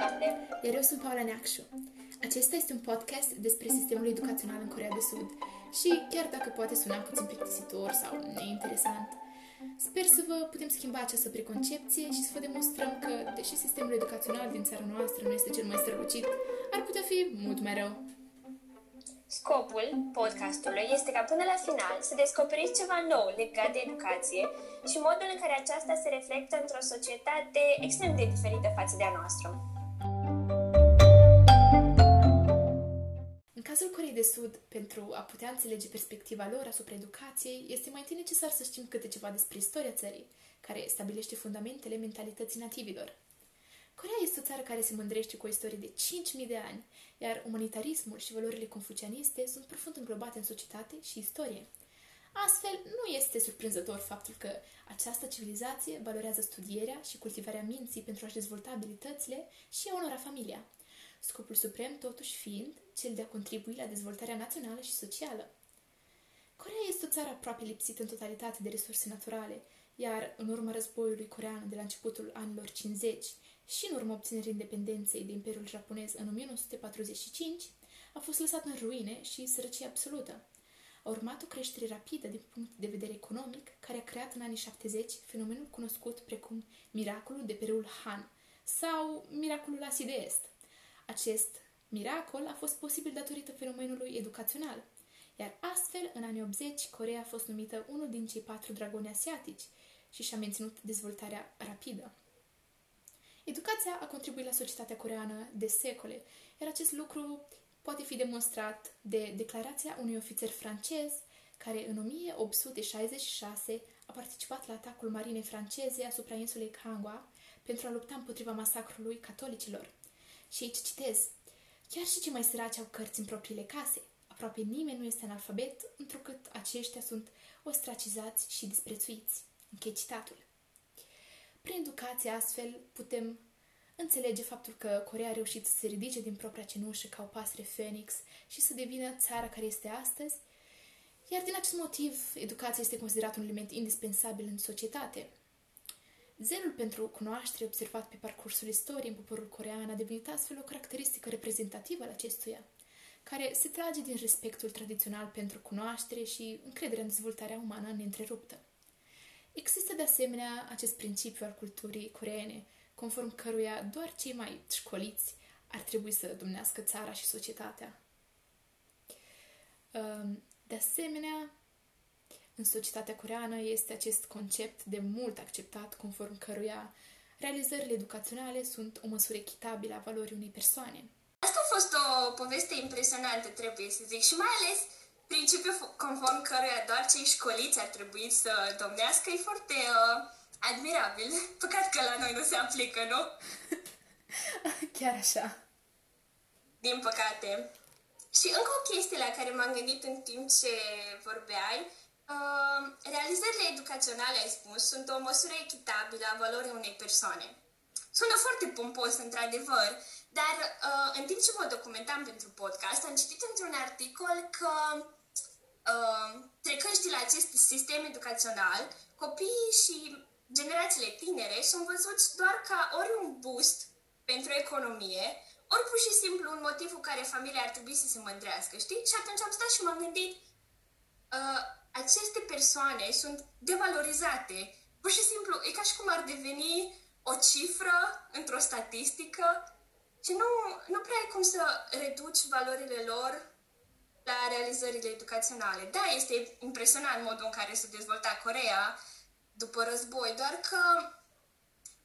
Bande. Iar eu sunt Paula Neacșu. Acesta este un podcast despre sistemul educațional în Corea de Sud și chiar dacă poate suna puțin plictisitor sau neinteresant, sper să vă putem schimba această preconcepție și să vă demonstrăm că, deși sistemul educațional din țara noastră nu este cel mai strălucit, ar putea fi mult mai rău. Scopul podcastului este ca până la final să descoperiți ceva nou legat de educație și modul în care aceasta se reflectă într-o societate extrem de diferită față de a noastră. Cazul Coreei de Sud, pentru a putea înțelege perspectiva lor asupra educației, este mai întâi necesar să știm câte ceva despre istoria țării, care stabilește fundamentele mentalității nativilor. Corea este o țară care se mândrește cu o istorie de 5.000 de ani, iar umanitarismul și valorile confucianiste sunt profund înglobate în societate și istorie. Astfel, nu este surprinzător faptul că această civilizație valorează studierea și cultivarea minții pentru a-și dezvolta abilitățile și a onora familia. Scopul suprem, totuși, fiind cel de a contribui la dezvoltarea națională și socială. Corea este o țară aproape lipsită în totalitate de resurse naturale, iar în urma războiului corean de la începutul anilor 50 și în urma obținerii independenței de Imperiul Japonez în 1945, a fost lăsat în ruine și sărăcie absolută. A urmat o creștere rapidă din punct de vedere economic, care a creat în anii 70 fenomenul cunoscut precum miracolul de pe râul Han sau miracolul Asiei de Est. Acest miracol a fost posibil datorită fenomenului educațional, iar astfel, în anii 80, Corea a fost numită unul din cei patru dragoni asiatici și și-a menținut dezvoltarea rapidă. Educația a contribuit la societatea coreană de secole, iar acest lucru poate fi demonstrat de declarația unui ofițer francez care în 1866 a participat la atacul marinei franceze asupra insulei Kangwa pentru a lupta împotriva masacrului catolicilor. Și aici citez, chiar și cei mai săraci au cărți în propriile case. Aproape nimeni nu este analfabet, întrucât aceștia sunt ostracizați și disprețuiți. Închei citatul. Prin educație, astfel, putem înțelege faptul că Corea a reușit să se ridice din propria cenușă ca o pasăre Phoenix și să devină țara care este astăzi, iar din acest motiv, educația este considerată un element indispensabil în societate. Zelul pentru cunoaștere observat pe parcursul istoriei în poporul corean a devenit astfel o caracteristică reprezentativă al acestuia, care se trage din respectul tradițional pentru cunoaștere și încrederea în dezvoltarea umană neîntreruptă. Există de asemenea acest principiu al culturii coreene, conform căruia doar cei mai școliți ar trebui să domnească țara și societatea. Ehm, de asemenea, în societatea coreană este acest concept de mult acceptat, conform căruia realizările educaționale sunt o măsură echitabilă a valorii unei persoane. Asta a fost o poveste impresionantă, trebuie să zic, și mai ales principiul conform căruia doar cei școliți ar trebui să domnească e foarte uh, admirabil. Păcat că la noi nu se aplică, nu? Chiar așa. Din păcate. Și încă o chestie la care m-am gândit în timp ce vorbeai, uh, realizările educaționale, ai spus, sunt o măsură echitabilă a valorii unei persoane. Sună foarte pompos, într-adevăr, dar uh, în timp ce mă documentam pentru podcast, am citit într-un articol că uh, trecând și la acest sistem educațional, copiii și generațiile tinere sunt văzuți doar ca ori un boost pentru economie, ori pur și simplu un motiv cu care familia ar trebui să se mândrească, știi? Și atunci am stat și m-am gândit, uh, aceste persoane sunt devalorizate. Pur și simplu, e ca și cum ar deveni o cifră într-o statistică și nu, nu prea ai cum să reduci valorile lor la realizările educaționale. Da, este impresionant modul în care se dezvolta Corea după război, doar că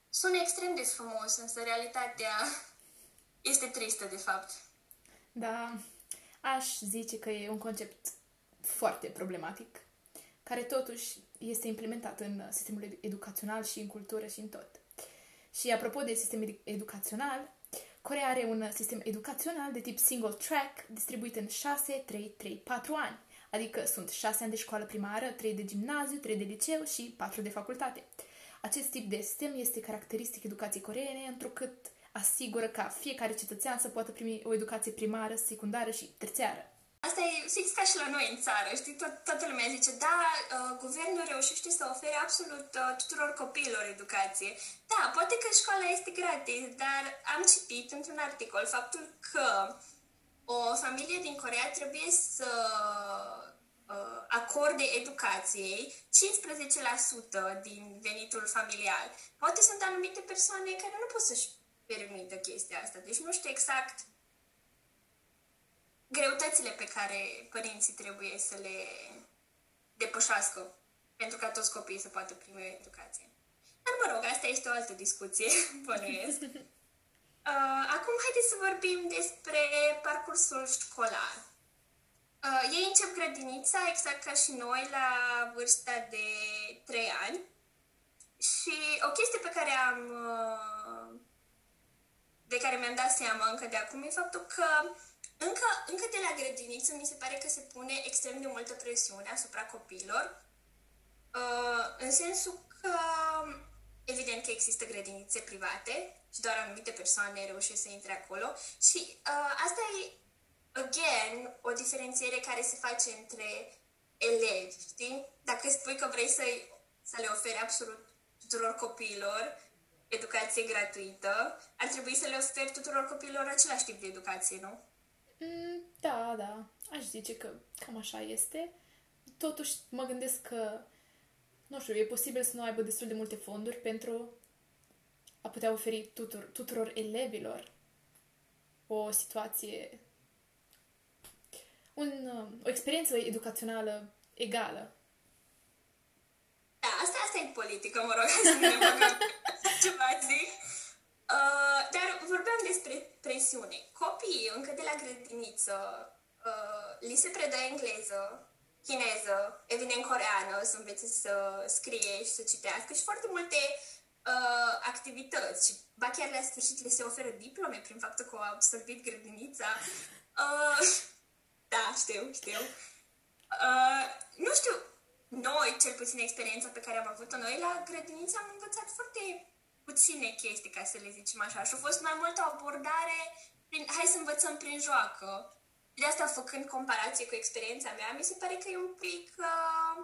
sună extrem de frumos, însă realitatea este tristă, de fapt. Da, aș zice că e un concept foarte problematic, care totuși este implementat în sistemul educațional și în cultură și în tot. Și apropo de sistem educațional, Corea are un sistem educațional de tip single track, distribuit în 6, 3, 3, 4 ani. Adică sunt 6 ani de școală primară, 3 de gimnaziu, 3 de liceu și 4 de facultate. Acest tip de sistem este caracteristic educației coreene, întrucât asigură ca fiecare cetățean să poată primi o educație primară, secundară și terțiară. Asta e fix ca și la noi în țară, știi? Tot, toată lumea zice, da, uh, guvernul reușește să ofere absolut uh, tuturor copiilor educație. Da, poate că școala este gratis, dar am citit într-un articol faptul că o familie din Corea trebuie să uh, acorde educației 15% din venitul familial. Poate sunt anumite persoane care nu pot să-și permită chestia asta. Deci nu știu exact greutățile pe care părinții trebuie să le depășească pentru ca toți copiii să poată primi o educație. Dar mă rog, asta este o altă discuție, bănuiesc. Uh, acum haideți să vorbim despre parcursul școlar. Uh, ei încep grădinița exact ca și noi la vârsta de 3 ani și o chestie pe care am uh, de care mi-am dat seama încă de acum e faptul că încă, încă de la grădiniță mi se pare că se pune extrem de multă presiune asupra copiilor, uh, în sensul că evident că există grădinițe private și doar anumite persoane reușesc să intre acolo și uh, asta e, again, o diferențiere care se face între elevi, știi? Dacă spui că vrei să, să le oferi absolut tuturor copiilor educație gratuită, ar trebui să le oferi tuturor copiilor același tip de educație, nu? Mm, da, da. Aș zice că cam așa este. Totuși, mă gândesc că, nu știu, e posibil să nu aibă destul de multe fonduri pentru a putea oferi tuturor, tuturor elevilor o situație, un, o experiență educațională egală. Da, asta, asta e politică, mă rog, să ne băgăm ceva zic. Uh, dar vorbeam despre presiune. Copiii, încă de la grădiniță, uh, li se predă engleză, chineză, evident coreană, să învețe să scrie și să citească și foarte multe uh, activități. Și ba chiar la sfârșit le se oferă diplome prin faptul că au absolvit grădinița. Uh, da, știu, știu. Uh, nu știu, noi, cel puțin experiența pe care am avut-o noi la grădiniță, am învățat foarte puține chestii, ca să le zicem așa. Și a fost mai mult o abordare prin, hai să învățăm prin joacă. De asta, făcând comparație cu experiența mea, mi se pare că e un pic uh,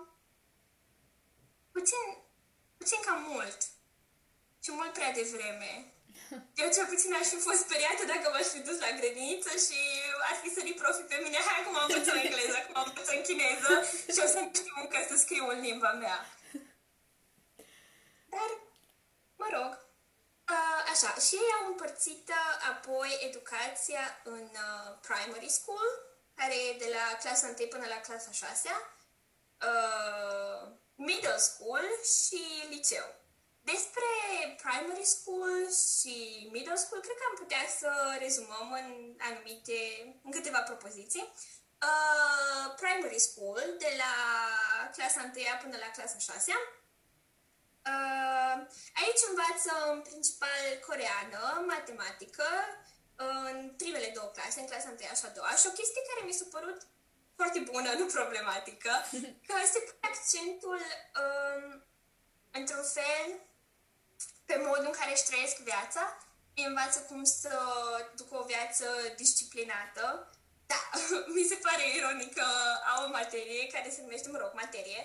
puțin, puțin cam mult. Și mult prea devreme. Eu cel puțin aș fi fost speriată dacă m-aș fi dus la grădiniță și ar fi sărit profi pe mine. Hai, acum am învățat engleză, acum am învățat chineză și o să știu încă să scriu în limba mea. Dar Mă rog, uh, așa, și ei au împărțit apoi educația în uh, primary school, care e de la clasa 1 până la clasa 6 uh, middle school și liceu. Despre primary school și middle school, cred că am putea să rezumăm în anumite, în câteva propoziții. Uh, primary school, de la clasa 1 până la clasa 6 Uh, aici învață în principal coreană, matematică, în primele două clase, în clasa 1 și a doua. Și o chestie care mi s-a părut foarte bună, nu problematică, că se pune accentul um, într-un fel pe modul în care își trăiesc viața, îi învață cum să ducă o viață disciplinată. Da, mi se pare ironic că au o materie care se numește, mă rog, materie,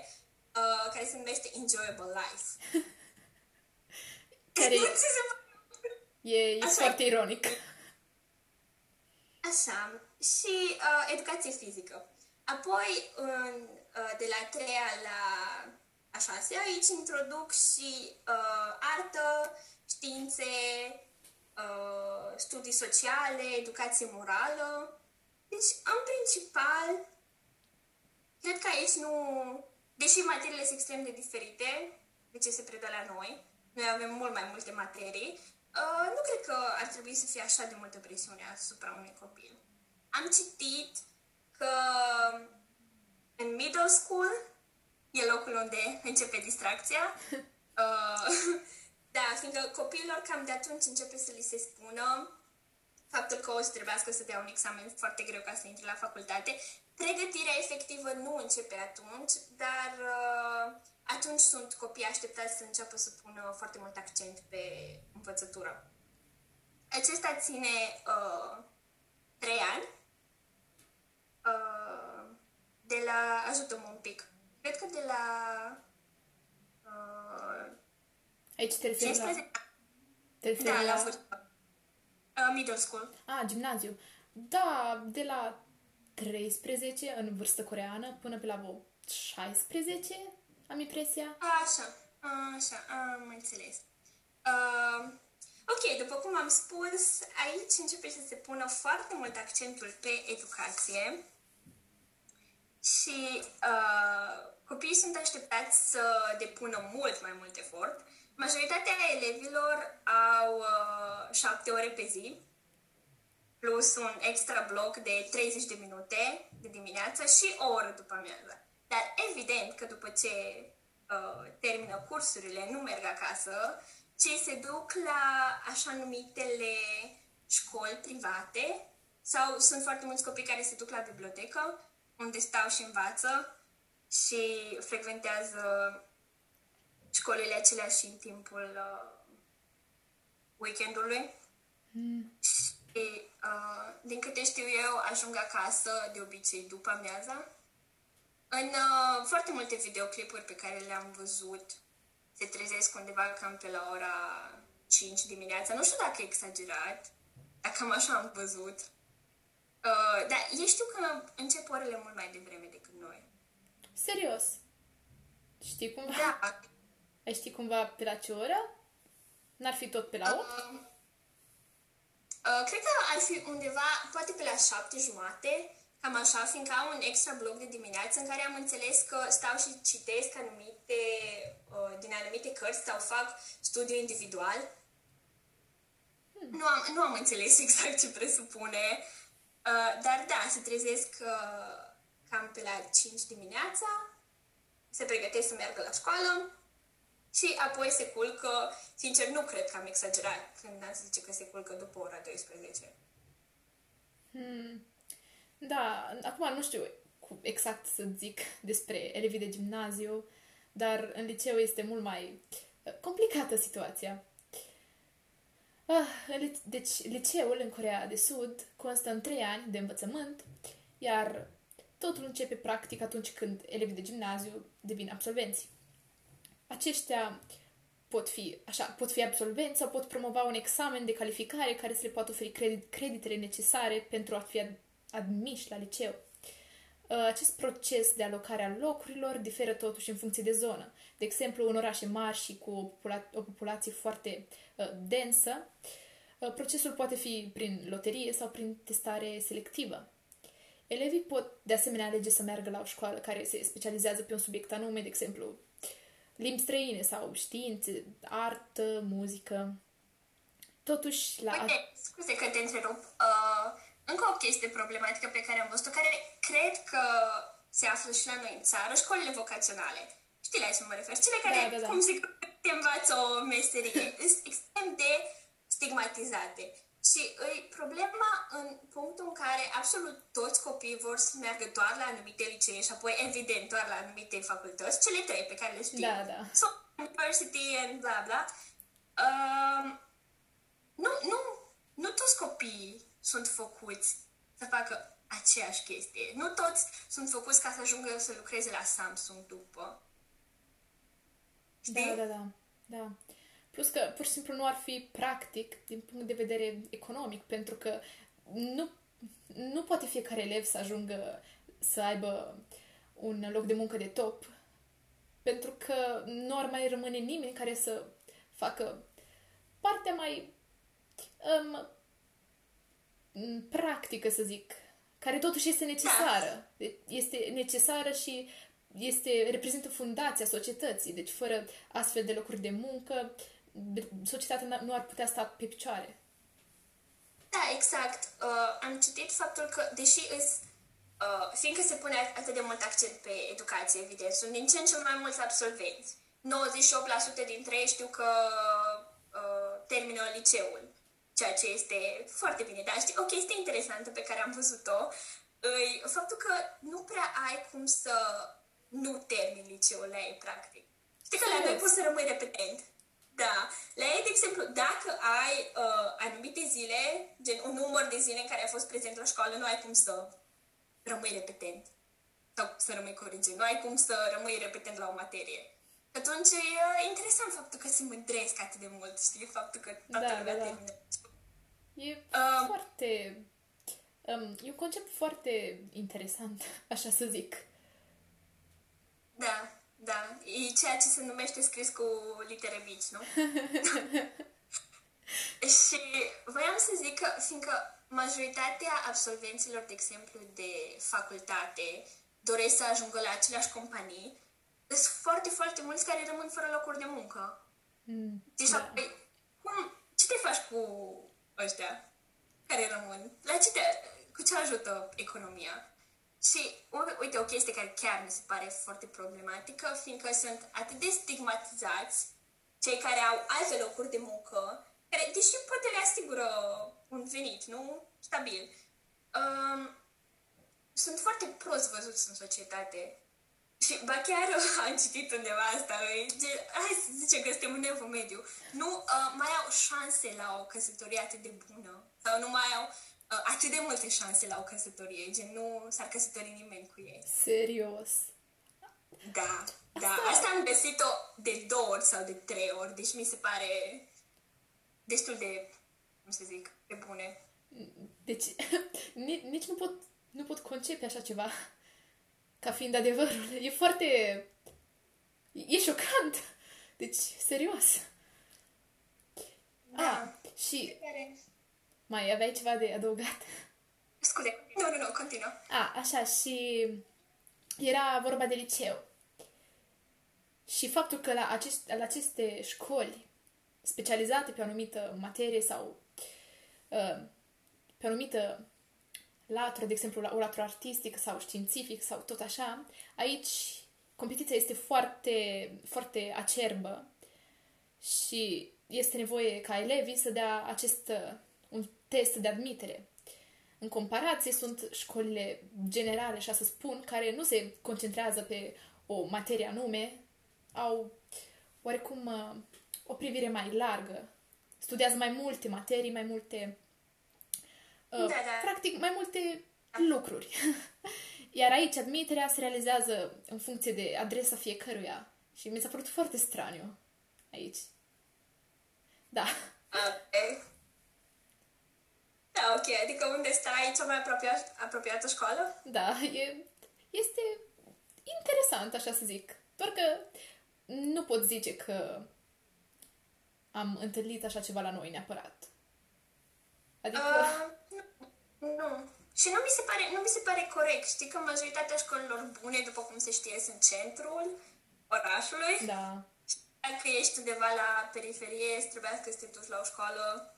uh, care se numește Enjoyable Life. care e, e foarte ironic. Așa. Și uh, educație fizică. Apoi, în, uh, de la treia la a șasea, aici introduc și uh, artă, științe, uh, studii sociale, educație morală. Deci, în principal, cred că aici nu Deși materiile sunt extrem de diferite de ce se predă la noi, noi avem mult mai multe materii, uh, nu cred că ar trebui să fie așa de multă presiune asupra unui copil. Am citit că în middle school e locul unde începe distracția. Uh, da, fiindcă copiilor cam de atunci începe să li se spună faptul că o să trebuiască să dea un examen foarte greu ca să intre la facultate Pregătirea efectivă nu începe atunci, dar uh, atunci sunt copii așteptați să înceapă să pună foarte mult accent pe învățătură. Acesta ține uh, trei ani. Uh, de la... Ajută-mă un pic. Cred că de la... Uh, Aici te referi la... 15 Te referi Da, la la... vârstă. Uh, middle school. A, gimnaziu. Da, de la 13 în vârstă coreană până pe la vreo 16, am impresia. Așa, așa, am înțeles. Uh, ok, după cum am spus, aici începe să se pună foarte mult accentul pe educație și uh, copiii sunt așteptați să depună mult mai mult efort. Majoritatea elevilor au uh, șapte ore pe zi, plus un extra bloc de 30 de minute de dimineață și o oră după amiază. Dar evident că după ce uh, termină cursurile, nu merg acasă, ci se duc la așa numitele școli private sau sunt foarte mulți copii care se duc la bibliotecă, unde stau și învață și frecventează școlile acelea și în timpul uh, weekendului. Și, uh, din câte știu eu, ajung acasă de obicei după amiaza. În uh, foarte multe videoclipuri pe care le-am văzut, se trezesc undeva cam pe la ora 5 dimineața. Nu știu dacă e exagerat, dar cam așa am văzut. Uh, dar ei știu că încep orele mult mai devreme decât noi. Serios. Știi cumva? Da, Ai ști cumva pe la ce oră? N-ar fi tot pe la 8? Uh, uh, cred că ar fi undeva, poate pe la șapte jumate, cam așa, fiindcă am un extra blog de dimineață în care am înțeles că stau și citesc anumite, uh, din anumite cărți sau fac studiu individual. Nu, am, nu am înțeles exact ce presupune, uh, dar da, se trezesc uh, cam pe la 5 dimineața, se pregătesc să meargă la școală, și apoi se culcă, sincer, nu cred că am exagerat când am zice că se culcă după ora 12. Da, acum nu știu cu exact să zic despre elevii de gimnaziu, dar în liceu este mult mai uh, complicată situația. Ah, în li- deci, liceul în Corea de Sud constă în trei ani de învățământ, iar totul începe practic atunci când elevii de gimnaziu devin absolvenți. Aceștia pot fi, așa, pot fi absolvenți sau pot promova un examen de calificare care să le poată oferi credit, creditele necesare pentru a fi ad- admiși la liceu. Uh, Acest proces de alocare a locurilor diferă totuși în funcție de zonă. De exemplu, în orașe mari și cu o, popula- o populație foarte uh, densă, uh, procesul poate fi prin loterie sau prin testare selectivă. Elevii pot de asemenea alege să meargă la o școală care se specializează pe un subiect anume, de exemplu, limbi străine sau științe, artă, muzică. Totuși, la... Uite, scuze că te întrerup. Uh, încă o chestie problematică pe care am văzut-o, care cred că se află și la noi în țară, școlile vocaționale. Știi la ce mă refer? Cele care, Da, da, da. cum zic, te învață o meserie. Sunt extrem de stigmatizate. Și îi problema în punctul în care absolut toți copiii vor să meargă doar la anumite licee și apoi, evident, doar la anumite facultăți, cele trei pe care le știm. Da, da. So, university and bla bla. Um, nu, nu, nu toți copiii sunt făcuți să facă aceeași chestie. Nu toți sunt făcuți ca să ajungă să lucreze la Samsung după. Știi? Da, da, da, da. Plus că pur și simplu nu ar fi practic din punct de vedere economic, pentru că nu, nu poate fiecare elev să ajungă să aibă un loc de muncă de top, pentru că nu ar mai rămâne nimeni care să facă partea mai um, m, practică, să zic, care totuși este necesară. Deci Este necesară și este, reprezintă fundația societății. Deci fără astfel de locuri de muncă, societatea n- nu ar putea sta pe picioare. Da, exact. Uh, am citit faptul că, deși îs, uh, fiindcă se pune atât de mult accent pe educație, evident, sunt din ce în ce mai mulți absolvenți. 98% dintre ei știu că uh, termină liceul, ceea ce este foarte bine. Dar știi, o chestie interesantă pe care am văzut-o, e faptul că nu prea ai cum să nu termini liceul la ei, practic. Știi că la noi Serios? poți să rămâi repetent. Da. La ei, de exemplu, dacă ai uh, anumite zile, gen un număr de zile în care ai fost prezent la școală, nu ai cum să rămâi repetent. sau să rămâi corigent. Nu ai cum să rămâi repetent la o materie. Atunci e interesant faptul că se mândresc atât de mult, știi? Faptul că toată Da, lumea da, da. termină. E Um, foarte... Um, e un concept foarte interesant, așa să zic. Da, da. E ceea ce se numește scris cu litere mici, nu? și voiam să zic că, fiindcă majoritatea absolvenților, de exemplu, de facultate doresc să ajungă la aceleași companii, sunt foarte, foarte mulți care rămân fără locuri de muncă. Mm, Deci, da. apoi, cum, ce te faci cu ăștia care rămân? La ce te, cu ce ajută economia? Și, u- uite, o chestie care chiar mi se pare foarte problematică, fiindcă sunt atât de stigmatizați cei care au alte locuri de muncă, care, deși poate le asigură un venit, nu? Stabil. Um, sunt foarte prost văzuți în societate. Și ba chiar am citit undeva asta, e gen, hai să zicem că suntem în evul mediu. Nu uh, mai au șanse la o căsătorie atât de bună. Sau nu mai au uh, atât de multe șanse la o căsătorie. Gen, nu s-ar căsători nimeni cu ei. Serios. Da, da. Asta- Asta am găsit-o de două ori sau de trei ori. Deci mi se pare destul de, cum să zic, pe bune. Deci, nici, nici nu pot, nu pot concepe așa ceva ca fiind adevărul. E foarte... E șocant. Deci, serios. Da. Ah, și mai aveai ceva de adăugat? Scuze. Nu, nu, nu, continuă. A, așa, și era vorba de liceu. Și faptul că la, acest, la aceste școli specializate pe o anumită materie sau uh, pe o anumită latură, de exemplu, la o latură artistică sau științific sau tot așa, aici competiția este foarte, foarte acerbă și este nevoie ca elevii să dea acest uh, un test de admitere. În comparație sunt școlile generale, așa să spun, care nu se concentrează pe o materie anume, au oarecum uh, o privire mai largă. Studiază mai multe materii, mai multe... uh, Da, da. Practic, mai multe lucruri. Iar aici admiterea se realizează în funcție de adresa fiecăruia. Și mi s-a părut foarte straniu aici. Da. Ok. Da, ok. Adică unde stai cea mai apropiat, apropiată școală? Da, e, este interesant, așa să zic. Doar că nu pot zice că am întâlnit așa ceva la noi neapărat. Adică, Uh, nu, nu. Și nu mi, se pare, nu mi se pare corect. Știi că majoritatea școlilor bune, după cum se știe, sunt centrul orașului. da, Dacă ești undeva la periferie, îți trebuia să te duci la o școală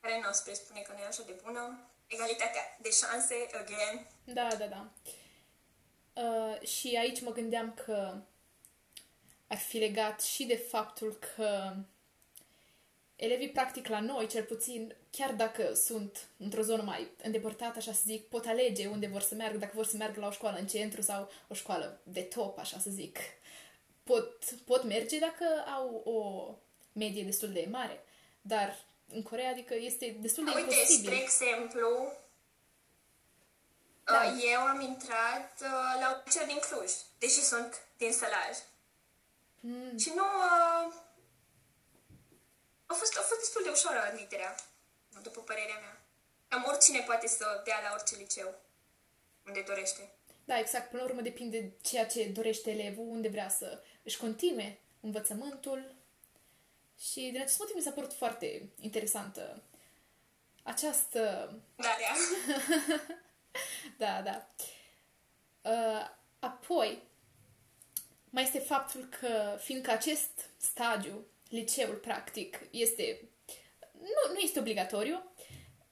care nu o să presupune că nu e așa de bună. Egalitatea de șanse, again. da, da, da. Uh, și aici mă gândeam că ar fi legat și de faptul că elevii, practic, la noi, cel puțin, chiar dacă sunt într-o zonă mai îndepărtată, așa să zic, pot alege unde vor să meargă, dacă vor să meargă la o școală în centru sau o școală de top, așa să zic. Pot, pot merge dacă au o medie destul de mare, dar în Corea, adică, este destul de Uite, imposibil. spre exemplu, Da. uh, eu am intrat uh, la un liceu din Cluj, deși sunt din Sălaj. Mm, Și nu... Uh, a, fost, a fost destul de ușoară admiterea, după părerea mea. Cam oricine poate să dea la orice liceu, unde dorește. Da, exact. Până la urmă depinde de ceea ce dorește elevul, unde vrea să își continue învățământul. Și din acest motiv mi s-a părut foarte interesantă această... Darea. Da, da. Uh, apoi, mai este faptul că, fiindcă acest stagiu, liceul, practic, este... Nu, nu este obligatoriu,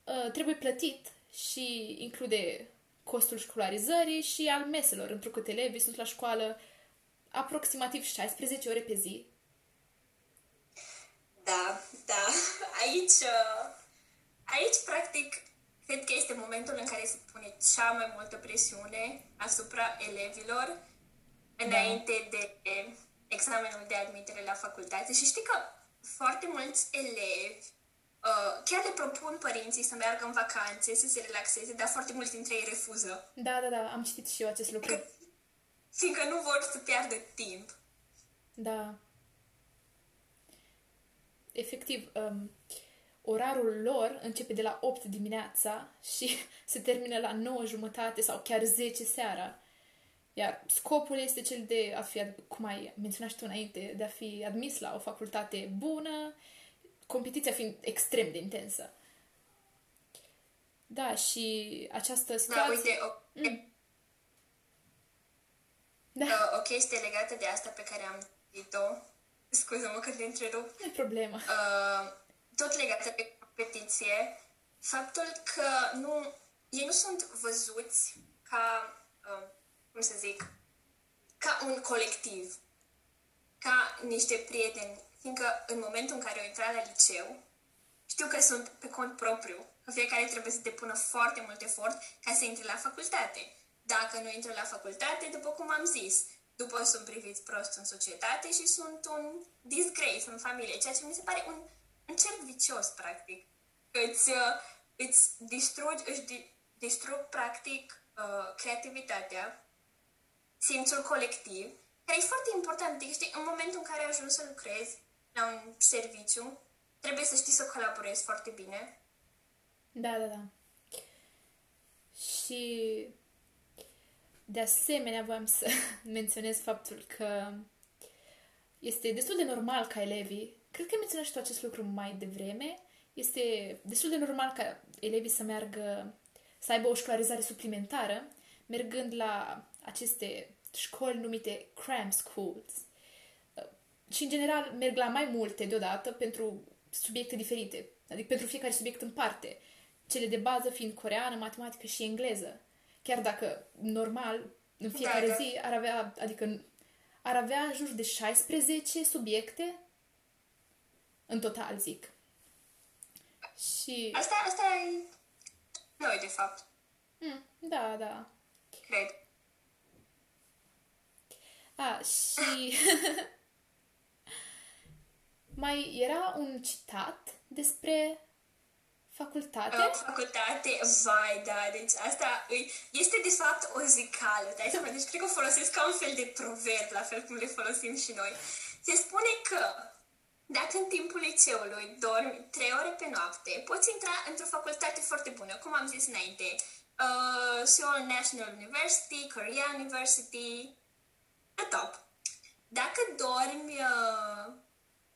uh, trebuie plătit și include costul școlarizării și al meselor, întrucât elevii sunt la școală aproximativ 16 ore pe zi. Da, da. Aici, uh, aici, practic, cred că este momentul în care se pune cea mai multă presiune asupra elevilor înainte de examenul de admitere la facultate. Și știi că foarte mulți elevi uh, chiar le propun părinții să meargă în vacanțe, să se relaxeze, dar foarte mulți dintre ei refuză. Da, da, da, am citit și eu acest lucru. Că fiindcă nu vor să piardă timp. Da. Efectiv, um, orarul lor începe de la 8 dimineața și se termină la 9 jumătate sau chiar 10 seara. Iar scopul este cel de a fi, cum ai menționat și tu înainte, de a fi admis la o facultate bună, competiția fiind extrem de intensă. Da, și această Da, situație... uite, o, Mm. Da, uh, o chestie legată de asta pe care am zis-o, scuză-mă că te întrerup, nu e problemă. uh, tot legată de competiție, faptul că nu, ei nu sunt văzuți ca, uh, cum să zic, ca un colectiv, ca niște prieteni, fiindcă în momentul în care au intrat la liceu, știu că sunt pe cont propriu, că fiecare trebuie să depună foarte mult efort ca să intre la facultate. Dacă nu intră la facultate, după cum am zis, după sunt priviți prost în societate și sunt un disgrace în familie, ceea ce mi se pare un, un cerc vicios, practic. Că îți, uh, îți distrugi, își di, distrug, practic, uh, creativitatea, simțul colectiv, care e foarte important. Adică, știi, în momentul în care ajungi să lucrezi la un serviciu, trebuie să știi să colaborezi foarte bine. Da, da, da. Și de asemenea voiam să menționez faptul că este destul de normal ca elevii, cred că ai menționat și tu acest lucru mai devreme, este destul de normal ca elevii să meargă, să aibă o școlarizare suplimentară, mergând la aceste școli numite cram schools. Și, în general, merg la mai multe deodată pentru subiecte diferite, adică pentru fiecare subiect în parte. Cele de bază fiind coreană, matematică și engleză. Chiar dacă, normal, în fiecare Da, da. zi ar avea, adică ar avea în jur de 16 subiecte în total, zic. Și... Asta, asta e noi, de fapt, Mm, da, da. cred. A, și... mai era un citat despre facultate. Uh, facultate, vai, da, deci asta îi, este de fapt o zicală, dai seama, deci cred că o folosesc ca un fel de proverb, la fel cum le folosim și noi. Se spune că dacă în timpul liceului dormi trei ore pe noapte, poți intra într-o facultate foarte bună, cum am zis înainte. Uh, Seoul National University, Korea University, the top. Dacă dormi uh,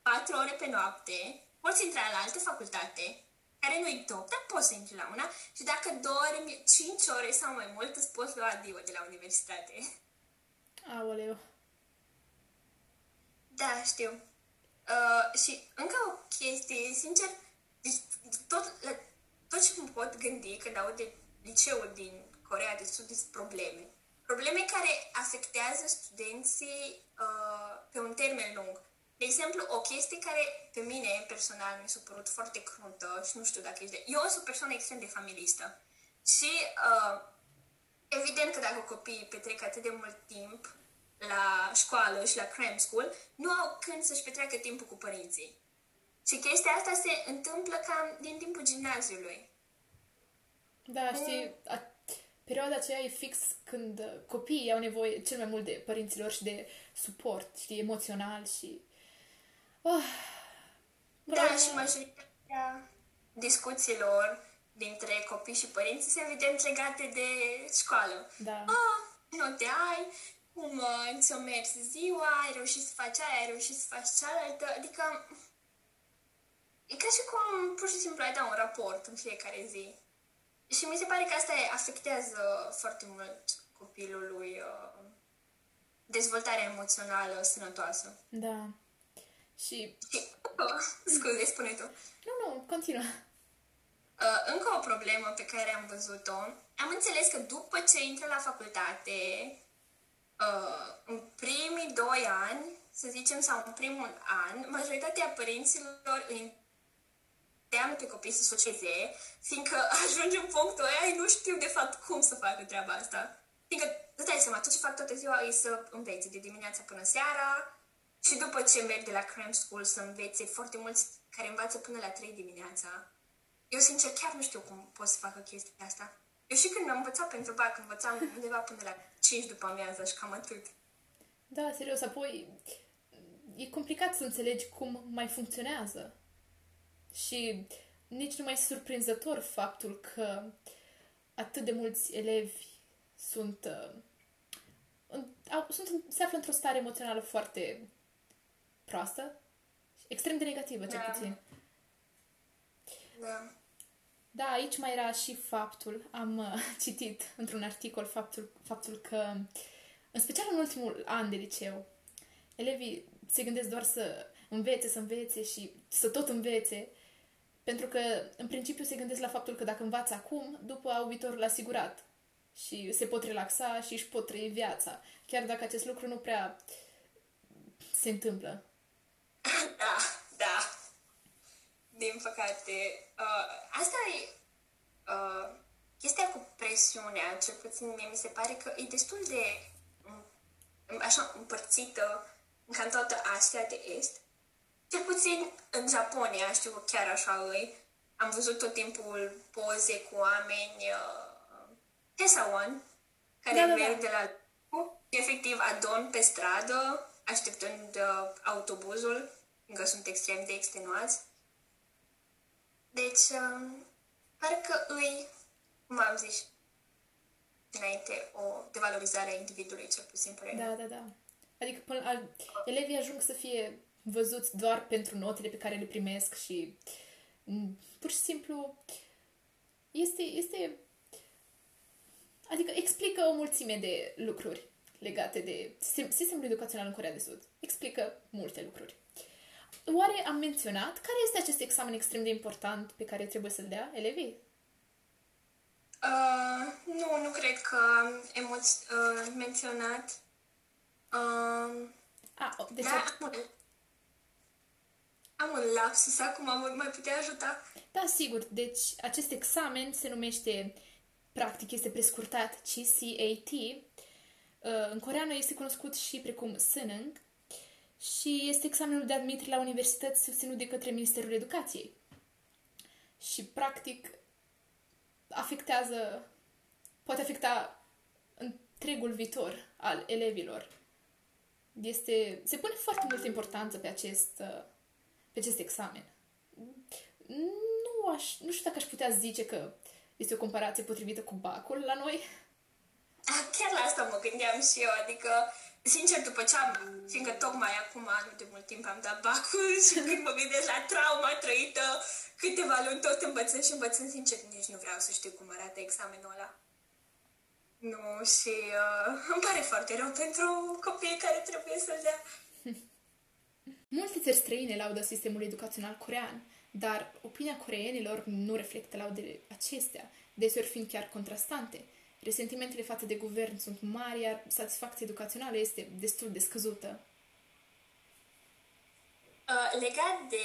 4 ore pe noapte, poți intra la altă facultate, care nu-i top, dar poți să intri la una și dacă dormi 5 ore sau mai mult, îți poți lua adio de la universitate. Aoleu. Da, știu. Uh, și încă o chestie, sincer, deci tot, la, tot ce îmi pot gândi când aud de liceul din Corea de Sud sunt probleme. Probleme care afectează studenții uh, pe un termen lung. De exemplu, o chestie care pe mine personal mi s-a părut foarte cruntă și nu știu dacă ești de... Eu sunt o persoană extrem de familistă și uh, evident că dacă copiii petrec atât de mult timp la școală și la cram school, nu au când să-și petreacă timpul cu părinții. Și chestia asta se întâmplă cam din timpul gimnaziului. Da, știi, a, perioada aceea e fix când uh, copiii au nevoie cel mai mult de părinților și de suport, știi, emoțional și... Oh, Da, și majoritatea discuțiilor dintre copii și părinți sunt evident legate de școală. Da. Ah, nu te ai, cum uh, ți-o mers ziua, ai reușit să faci aia, ai reușit să faci cealaltă, adică e ca și cum pur și simplu ai da un raport în fiecare zi. Și mi se pare că asta afectează foarte mult copilului uh, dezvoltarea emoțională sănătoasă. Da. Și... Și, oh, scuze, spune tu. Nu, nu, continuă. Uh, încă o problemă pe care am văzut-o, am înțeles că după ce intră la facultate, uh, în primii doi ani, să zicem, sau în primul an, majoritatea părinților îi îndeamnă pe copii să socieze, fiindcă ajunge în punctul ăia, ei nu știu de fapt cum să facă treaba asta. Fiindcă, îți dai seama, tot ce fac toată ziua e să învețe de dimineața până seara și după ce merg de la cram school să învețe foarte mulți care învață până la 3 dimineața. Eu, sincer, chiar nu știu cum pot să facă chestia asta. Eu și când am învățat pentru BAC, învățam undeva până la 5 după amiază și cam atât. Da, serios, apoi e complicat să înțelegi cum mai funcționează. Și nici nu mai e surprinzător faptul că atât de mulți elevi sunt, uh, în, au, sunt se află într-o stare emoțională foarte proastă, extrem de negativă, cel Da. puțin. Da. Da, aici mai era și faptul, am uh, citit într-un articol faptul, faptul că, în special în ultimul an de liceu, elevii se gândesc doar să învețe, să învețe și să tot învețe, pentru că, în principiu, se gândesc la faptul că dacă învață acum, după au viitorul asigurat și se pot relaxa și își pot trăi viața, chiar dacă acest lucru nu prea se întâmplă. Da, da. Din păcate. Uh, asta e uh, chestia cu presiunea, cel puțin mie mi se pare că e destul de um, așa împărțită în cam toată Asia de Est. Cel puțin în Japonia, știu că chiar așa îi. Am văzut tot timpul poze cu oameni uh, Tesawan, care Da, da, da. merg de la efectiv adorm pe stradă, așteptând uh, autobuzul, fiindcă sunt extrem de extenuați. Deci, uh, parcă îi, cum am zis înainte, o devalorizare a individului, cel puțin părerea. Da, da, da. Adică până, al, elevii ajung să fie văzuți doar pentru notele pe care le primesc și m, pur și simplu este, este adică explică o mulțime de lucruri legate de sistem, sistemul educațional în Corea de Sud. Explică multe lucruri. Oare am menționat care este acest examen extrem de important pe care trebuie să-l dea elevii? Uh, nu, nu cred că am emoț- uh, menționat. Uh, A, o, deci, da, am un, am un lapsus acum, mă mai putea ajuta? Da, sigur. Deci, acest examen se numește, practic, este prescurtat CCAT. Uh, În coreană este cunoscut și precum Sunung și este examenul de admitere la universități susținut de către Ministerul Educației. Și, practic, afectează, poate afecta întregul viitor al elevilor. Este, se pune foarte multă importanță pe acest, uh, pe acest examen. Nu, aș, nu știu dacă aș putea zice că este o comparație potrivită cu bacul la noi. Ah, Chiar la asta mă gândeam și eu, adică, sincer, după ce am, fiindcă tocmai acum, nu de mult timp am dat bacul și când mă gândesc la trauma trăită, câteva luni tot învățând și învățând, sincer, nici nu vreau să știu cum arată examenul ăla. Nu, și uh, îmi pare foarte rău pentru copiii care trebuie să-l dea. Multe țări străine laudă sistemul educațional corean, dar opinia coreenilor nu reflectă laudele acestea, deseori fiind chiar contrastante. Resentimentele față de guvern sunt mari, iar satisfacția educațională este destul de scăzută. Uh, legat de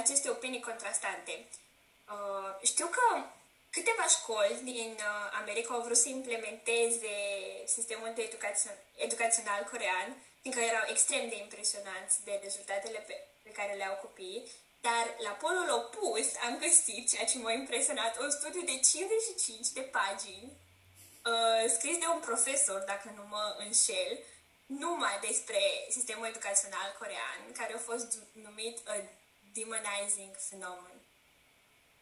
aceste opinii contrastante, uh, știu că câteva școli din uh, America au vrut să implementeze sistemul de educațion- educațional corean, fiindcă erau extrem de impresionanți de rezultatele pe, pe care le au copiii, dar la polul opus am găsit, ceea ce m-a impresionat, un studiu de 55 de pagini uh, scris de un profesor, dacă nu mă înșel, numai despre sistemul educațional corean, care a fost numit a demonizing phenomenon.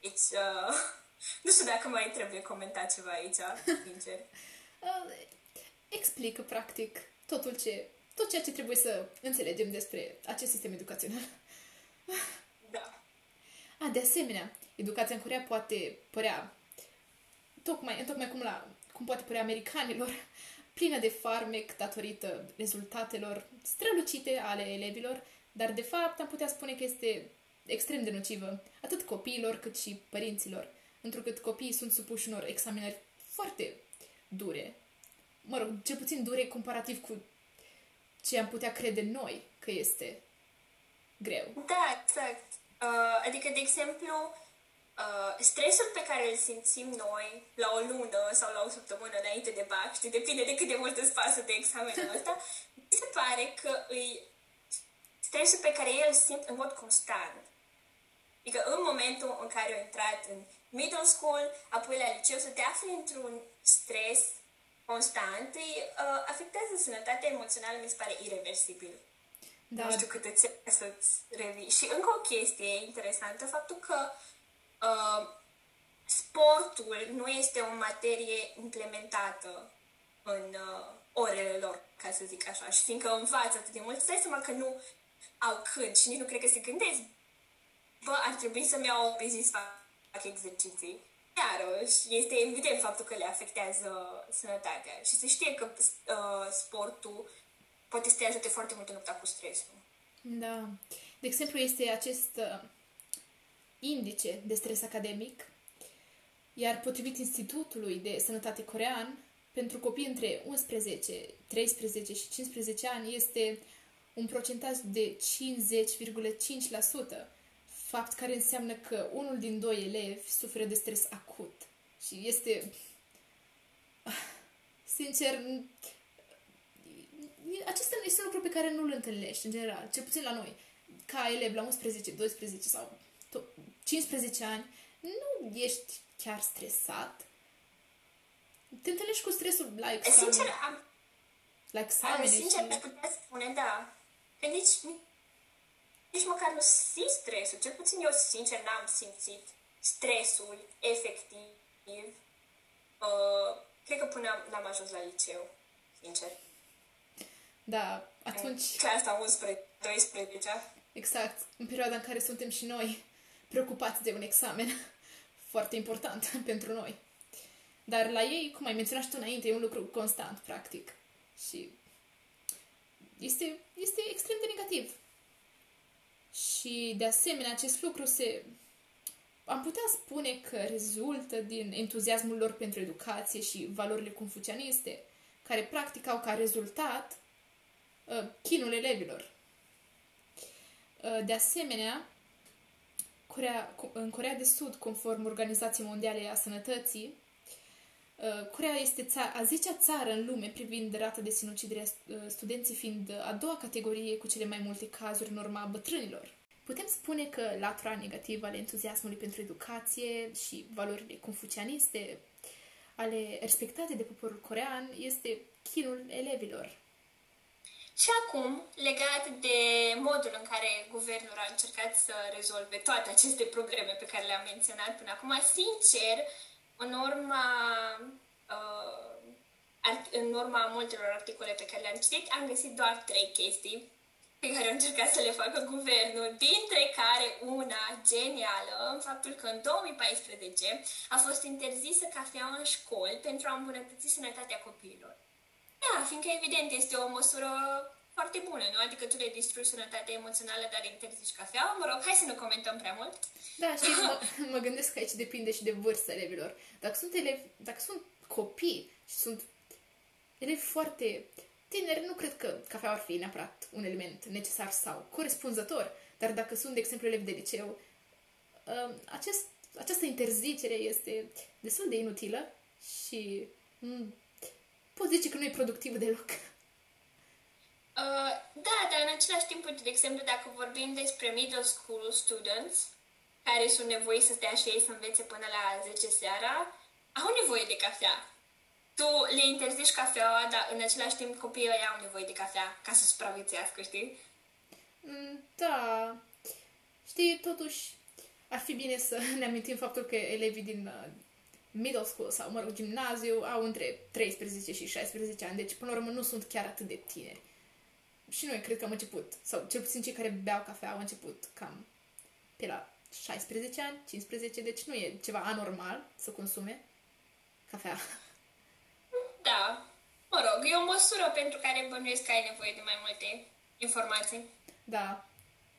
Deci, uh, nu știu dacă mai trebuie comentat ceva aici, sincer. Uh, Explică, practic, totul ce, tot ceea ce trebuie să înțelegem despre acest sistem educațional. Da. A, de asemenea, educația în Corea poate părea, tocmai, tocmai cum, la, cum poate părea americanilor, plină de farmec datorită rezultatelor strălucite ale elevilor, dar de fapt am putea spune că este extrem de nocivă atât copiilor cât și părinților, întrucât copiii sunt supuși unor examinări foarte dure. Mă rog, cel puțin dure comparativ cu ce am putea crede noi că este greu. Da, exact. Uh, adică, de exemplu, uh, stresul pe care îl simțim noi la o lună sau la o săptămână înainte de BAC, știi, depinde de cât de mult îți pasă de examenul ăsta, mi se pare că îi stresul pe care el îl simt în mod constant. Adică în momentul în care au intrat în middle school, apoi la liceu, să te afli într-un stres constant, îi uh, afectează sănătatea emoțională, mi se pare irreversibil. Da. Nu știu cât îți să-ți revii. Și încă o chestie interesantă, faptul că uh, sportul nu este o materie implementată în uh, orele lor, ca să zic așa. Și fiindcă învață atât de mult, îți dai seama că nu au când și nici nu cred că se gândesc bă, ar trebui să-mi iau o zi să fac exerciții. Iarăși, este evident faptul că le afectează sănătatea și se știe că uh, sportul poate să te ajute foarte mult în lupta cu stresul. Da. De exemplu, este acest uh, indice de stres academic, iar potrivit Institutului de Sănătate Corean, pentru copii între 11, 13 și 15 ani este un procentaj de 50,5%, fapt care înseamnă că unul din doi elevi suferă de stres acut. Și este... Sincer, acesta este un lucru pe care nu îl întâlnești, în general, cel puțin la noi. Ca elev la 11, 12 sau 15 ani, nu ești chiar stresat. Te întâlnești cu stresul la examen. Sincer, am... La examen. Sincer, și... putea spune, da. Că nici, nici măcar nu simt stresul. Cel puțin eu, sincer, n-am simțit stresul efectiv. Uh, cred că până l-am ajuns la liceu, sincer. Da, atunci... Clasa 11, 12 Exact, în perioada în care suntem și noi preocupați de un examen foarte important pentru noi. Dar la ei, cum ai menționat și tu înainte, e un lucru constant, practic. Și este, este extrem de negativ. Și, de asemenea, acest lucru se... Am putea spune că rezultă din entuziasmul lor pentru educație și valorile confucianiste, care practic au ca rezultat uh, chinul elevilor. Uh, de asemenea, Corea, în Corea de Sud, conform Organizației Mondiale a Sănătății, uh, Corea este ța- a zicea țară în lume privind rata de sinucidere a uh, studenții fiind a doua categorie cu cele mai multe cazuri în urma bătrânilor. Putem spune că latura negativă ale entuziasmului pentru educație și valorile confucianiste ale respectate de poporul corean este chinul elevilor. Și acum, legat de modul în care guvernul a încercat să rezolve toate aceste probleme pe care le-am menționat până acum, sincer, în urma, uh, în urma multor articole pe care le-am citit, am găsit doar trei chestii pe care au încercat să le facă guvernul, dintre care una genială, în faptul că în 2014 a fost interzisă cafeaua în școli pentru a îmbunătăți sănătatea copiilor. Da, fiindcă evident este o măsură foarte bună, nu? Adică tu le distrugi sănătatea emoțională, dar interzici cafea. Mă rog, hai să nu comentăm prea mult. Da, și mă, mă gândesc că aici depinde și de vârsta elevilor. Dacă sunt elevi, dacă sunt copii și sunt elevi foarte tineri, nu cred că cafea ar fi neapărat un element necesar sau corespunzător. Dar dacă sunt, de exemplu, elevi de liceu, um, acest, această interzicere este destul de inutilă și mm, pot zice că nu e productiv deloc. Uh, da, dar în același timp, uite, de exemplu, dacă vorbim despre middle school students, care sunt nevoiți să stea și ei să învețe până la 10 seara, au nevoie de cafea. Tu le interzici cafeaua, dar în același timp copiii ăia au nevoie de cafea ca să supraviețuiască, știi? Mm, da. Știi, totuși, ar fi bine să ne amintim faptul că elevii din uh, middle school sau, mă rog, gimnaziu au între 13 și 16 ani, deci, până la urmă, nu sunt chiar atât de tineri. Și noi cred că am început, sau cel puțin cei care beau cafea au început cam pe la 16 ani, 15, deci nu e ceva anormal să consume cafea. Da. Mă rog, e o măsură pentru care bănuiesc că ai nevoie de mai multe informații. Da.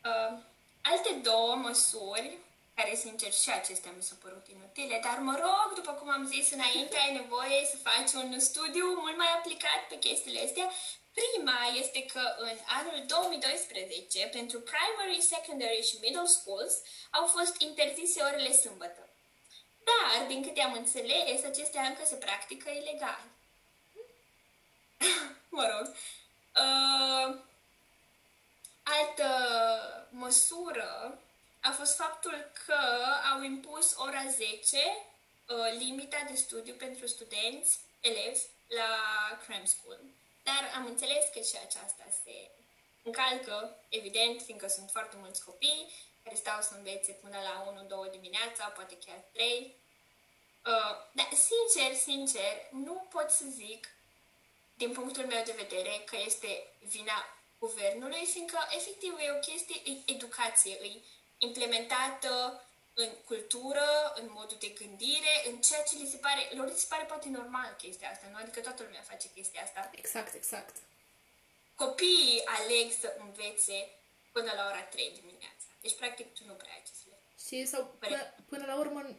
Uh, alte două măsuri care, sincer, și acestea mi s-au părut inutile, dar mă rog, după cum am zis înainte, ai nevoie să faci un studiu mult mai aplicat pe chestiile astea. Prima este că în anul 2012, pentru primary, secondary și middle schools, au fost interzise orele sâmbătă. Dar, din câte am înțeles, acestea încă se practică ilegal. mă rog. Uh, altă măsură a fost faptul că au impus ora 10, uh, limita de studiu pentru studenți, elevi, la cram school. Dar am înțeles că și aceasta se încalcă, evident, fiindcă sunt foarte mulți copii care stau să învețe până la 1-2 dimineața, poate chiar 3. Uh, dar, sincer, sincer, nu pot să zic, din punctul meu de vedere, că este vina guvernului, fiindcă, efectiv, e o chestie, e educație, e implementată în cultură, în modul de gândire, în ceea ce li se pare, lor li se pare poate normal chestia asta, nu? Adică toată lumea face chestia asta. Exact, exact. Copiii aleg să învețe până la ora 3 dimineața. Deci, practic, tu nu prea ai ce să le Și sau până, până la urmă,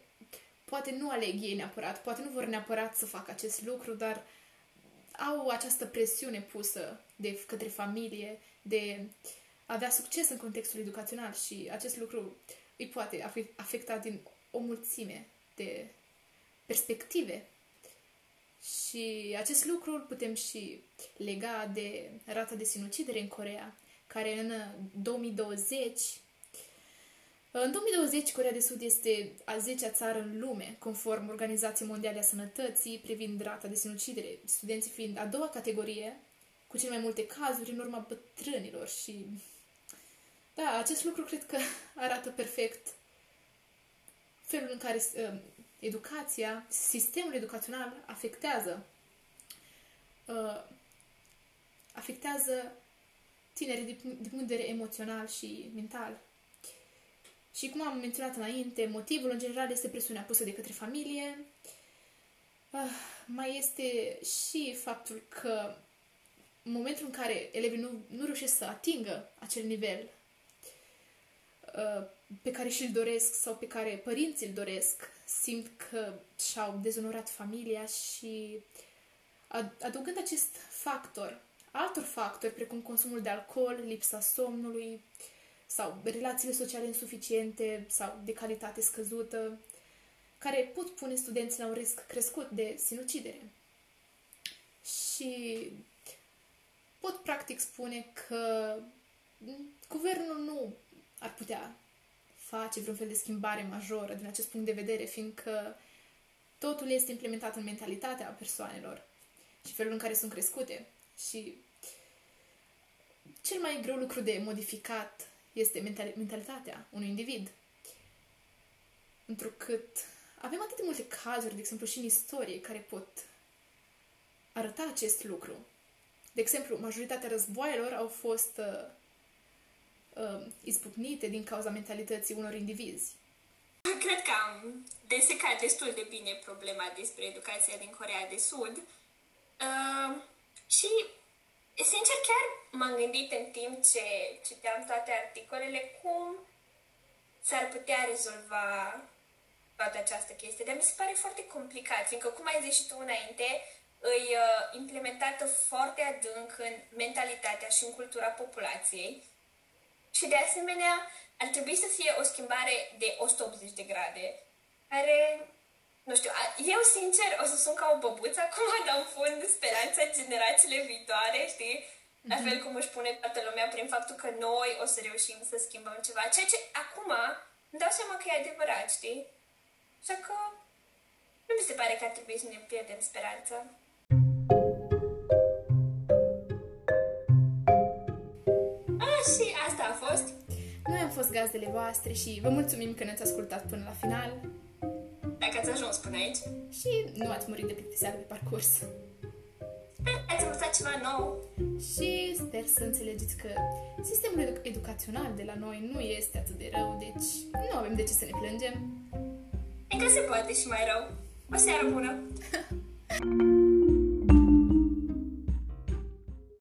poate nu aleg ei neapărat, poate nu vor neapărat să facă acest lucru, dar au această presiune pusă de către familie, de avea succes în contextul educațional și acest lucru îi poate afecta din o mulțime de perspective. Și acest lucru îl putem și lega de rata de sinucidere în Corea, care în 2020 în 2020, Corea de Sud este a 10-a țară în lume, conform Organizației Mondiale a Sănătății, privind rata de sinucidere, studenții fiind a doua categorie, cu cele mai multe cazuri în urma bătrânilor și da, acest lucru cred că arată perfect felul în care uh, educația, sistemul educațional afectează uh, afectează tinerii din punct de vedere emoțional și mental. Și cum am menționat înainte, motivul în general este presiunea pusă de către familie. Uh, mai este și faptul că în momentul în care elevii nu, nu reușesc să atingă acel nivel Uh, pe care și-l doresc sau pe care părinții îl doresc, simt că și-au dezonorat familia și adăugând acest factor, altor factori precum consumul de alcool, lipsa somnului sau relațiile sociale insuficiente sau de calitate scăzută, care pot pune studenții la un risc crescut de sinucidere. Și pot practic spune că guvernul nu ar putea face vreun fel de schimbare majoră din acest punct de vedere, fiindcă totul este implementat în mentalitatea persoanelor și felul în care sunt crescute. Și cel mai greu lucru de modificat este mentalitatea unui individ. Întrucât avem atât de multe cazuri, de exemplu, și în istorie, care pot arăta acest lucru. De exemplu, majoritatea războaielor au fost uh, uh, izbucnite din cauza mentalității unor indivizi. Cred că am desecat destul de bine problema despre educația din Corea de Sud. Uh, și, sincer, chiar m-am gândit în timp ce citeam toate articolele cum s-ar putea rezolva toată această chestie, dar mi se pare foarte complicat, fiindcă, cum ai zis și tu înainte, îi uh, implementată foarte adânc în mentalitatea și în cultura populației și de asemenea, ar trebui să fie o schimbare de 180 de grade, care, nu știu, eu sincer o să sun ca o băbuță acum, dar în fund speranța generațiile viitoare, știi? Mm-hmm. La fel cum își pune toată lumea prin faptul că noi o să reușim să schimbăm ceva. Ceea ce acum îmi dau seama că e adevărat, știi? Așa că nu mi se pare că ar trebui să ne pierdem speranța. Fost gazdele voastre și vă mulțumim că ne-ați ascultat până la final. Dacă ați ajuns până aici. Și nu ați murit de plictiseală pe parcurs. Ați învățat ceva nou. Și sper să înțelegeți că sistemul edu- educațional de la noi nu este atât de rău, deci nu avem de ce să ne plângem. Încă se poate și mai rău. O seară bună!